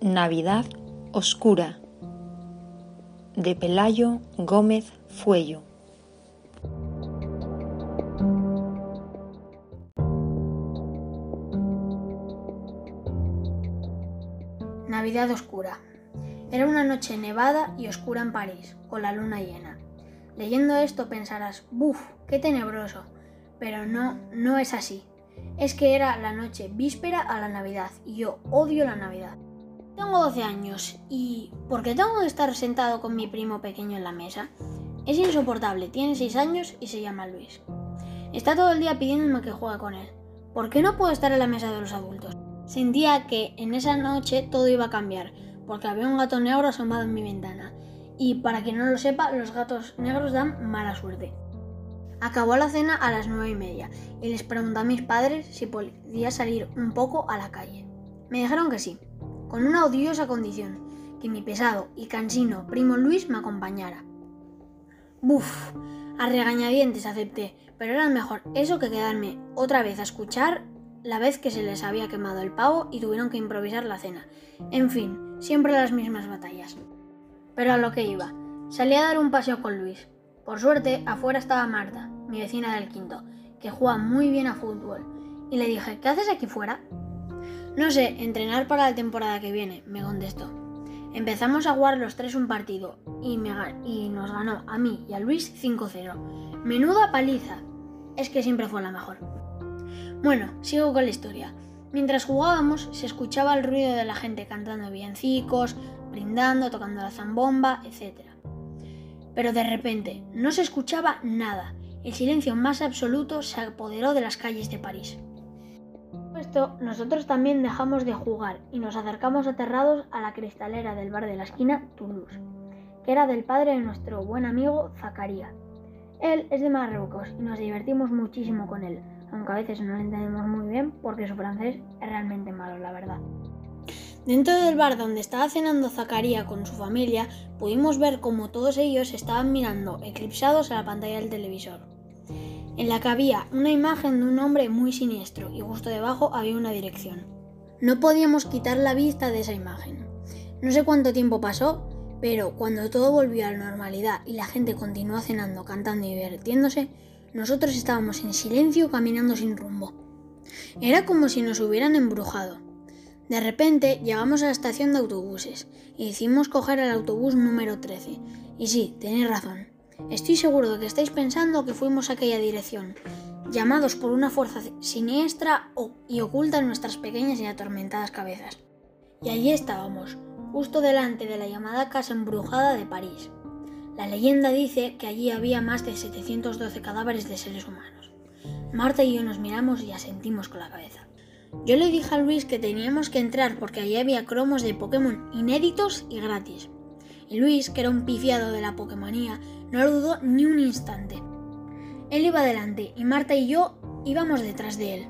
Navidad Oscura de Pelayo Gómez Fuello. Navidad Oscura. Era una noche nevada y oscura en París, con la luna llena. Leyendo esto pensarás, ¡buf! ¡Qué tenebroso! Pero no, no es así. Es que era la noche víspera a la Navidad y yo odio la Navidad. Tengo 12 años y ¿por qué tengo que estar sentado con mi primo pequeño en la mesa? Es insoportable, tiene 6 años y se llama Luis. Está todo el día pidiéndome que juegue con él. ¿Por qué no puedo estar en la mesa de los adultos? Sentía que en esa noche todo iba a cambiar, porque había un gato negro asomado en mi ventana. Y para quien no lo sepa, los gatos negros dan mala suerte. Acabó la cena a las nueve y media y les pregunté a mis padres si podía salir un poco a la calle. Me dijeron que sí, con una odiosa condición, que mi pesado y cansino primo Luis me acompañara. Buf, a regañadientes acepté, pero era mejor eso que quedarme otra vez a escuchar la vez que se les había quemado el pavo y tuvieron que improvisar la cena. En fin, siempre las mismas batallas. Pero a lo que iba, salí a dar un paseo con Luis. Por suerte, afuera estaba Marta, mi vecina del quinto, que juega muy bien a fútbol, y le dije, ¿qué haces aquí fuera? No sé, entrenar para la temporada que viene, me contestó. Empezamos a jugar los tres un partido y, me, y nos ganó a mí y a Luis 5-0. Menuda paliza. Es que siempre fue la mejor. Bueno, sigo con la historia. Mientras jugábamos se escuchaba el ruido de la gente cantando villancicos, brindando, tocando la zambomba, etc pero de repente no se escuchaba nada. El silencio más absoluto se apoderó de las calles de París. Esto, nosotros también dejamos de jugar y nos acercamos aterrados a la cristalera del bar de la esquina Toulouse, que era del padre de nuestro buen amigo Zacarías. Él es de Marruecos y nos divertimos muchísimo con él, aunque a veces no lo entendemos muy bien porque su francés es realmente malo, la verdad. Dentro del bar donde estaba cenando Zacarías con su familia, pudimos ver cómo todos ellos estaban mirando, eclipsados a la pantalla del televisor. En la que había una imagen de un hombre muy siniestro y justo debajo había una dirección. No podíamos quitar la vista de esa imagen. No sé cuánto tiempo pasó, pero cuando todo volvió a la normalidad y la gente continuó cenando, cantando y divirtiéndose, nosotros estábamos en silencio caminando sin rumbo. Era como si nos hubieran embrujado. De repente llegamos a la estación de autobuses y decidimos coger el autobús número 13. Y sí, tenéis razón. Estoy seguro de que estáis pensando que fuimos a aquella dirección, llamados por una fuerza siniestra y oculta en nuestras pequeñas y atormentadas cabezas. Y allí estábamos, justo delante de la llamada Casa Embrujada de París. La leyenda dice que allí había más de 712 cadáveres de seres humanos. Marta y yo nos miramos y asentimos con la cabeza. Yo le dije a Luis que teníamos que entrar porque allí había cromos de Pokémon inéditos y gratis. Y Luis, que era un pifiado de la Pokémonía, no lo dudó ni un instante. Él iba adelante y Marta y yo íbamos detrás de él.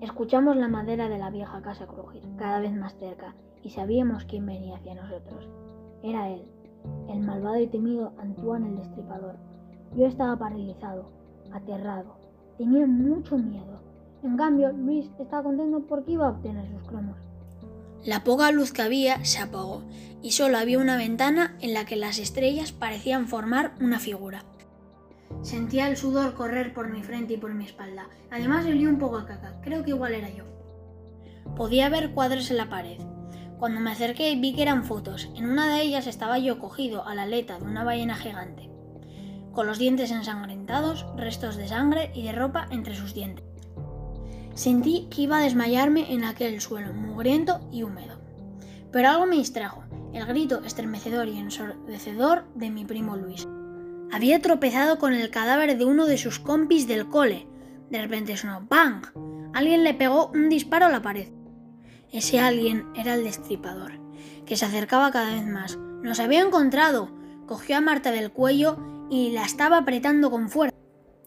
Escuchamos la madera de la vieja casa crujir cada vez más cerca y sabíamos quién venía hacia nosotros. Era él, el malvado y temido Antoine el Destripador. Yo estaba paralizado, aterrado, tenía mucho miedo. En cambio, Luis estaba contento porque iba a obtener sus cromos. La poca luz que había se apagó y solo había una ventana en la que las estrellas parecían formar una figura. Sentía el sudor correr por mi frente y por mi espalda. Además olía un poco a caca. Creo que igual era yo. Podía ver cuadros en la pared. Cuando me acerqué vi que eran fotos. En una de ellas estaba yo cogido a la aleta de una ballena gigante, con los dientes ensangrentados, restos de sangre y de ropa entre sus dientes. Sentí que iba a desmayarme en aquel suelo mugriento y húmedo. Pero algo me distrajo, el grito estremecedor y ensordecedor de mi primo Luis. Había tropezado con el cadáver de uno de sus compis del cole. De repente sonó ¡Bang! Alguien le pegó un disparo a la pared. Ese alguien era el destripador, que se acercaba cada vez más. Nos había encontrado. Cogió a Marta del cuello y la estaba apretando con fuerza.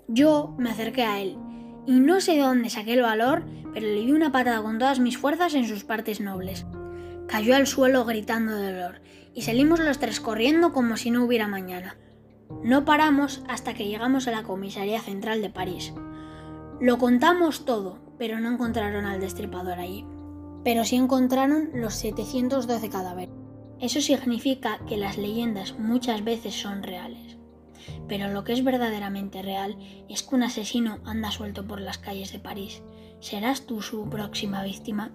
Yo me acerqué a él y no sé de dónde saqué el valor, pero le di una patada con todas mis fuerzas en sus partes nobles. Cayó al suelo gritando de dolor, y salimos los tres corriendo como si no hubiera mañana. No paramos hasta que llegamos a la comisaría central de París. Lo contamos todo, pero no encontraron al destripador allí. pero sí encontraron los 712 cadáveres. Eso significa que las leyendas muchas veces son reales. Pero lo que es verdaderamente real es que un asesino anda suelto por las calles de París. ¿Serás tú su próxima víctima?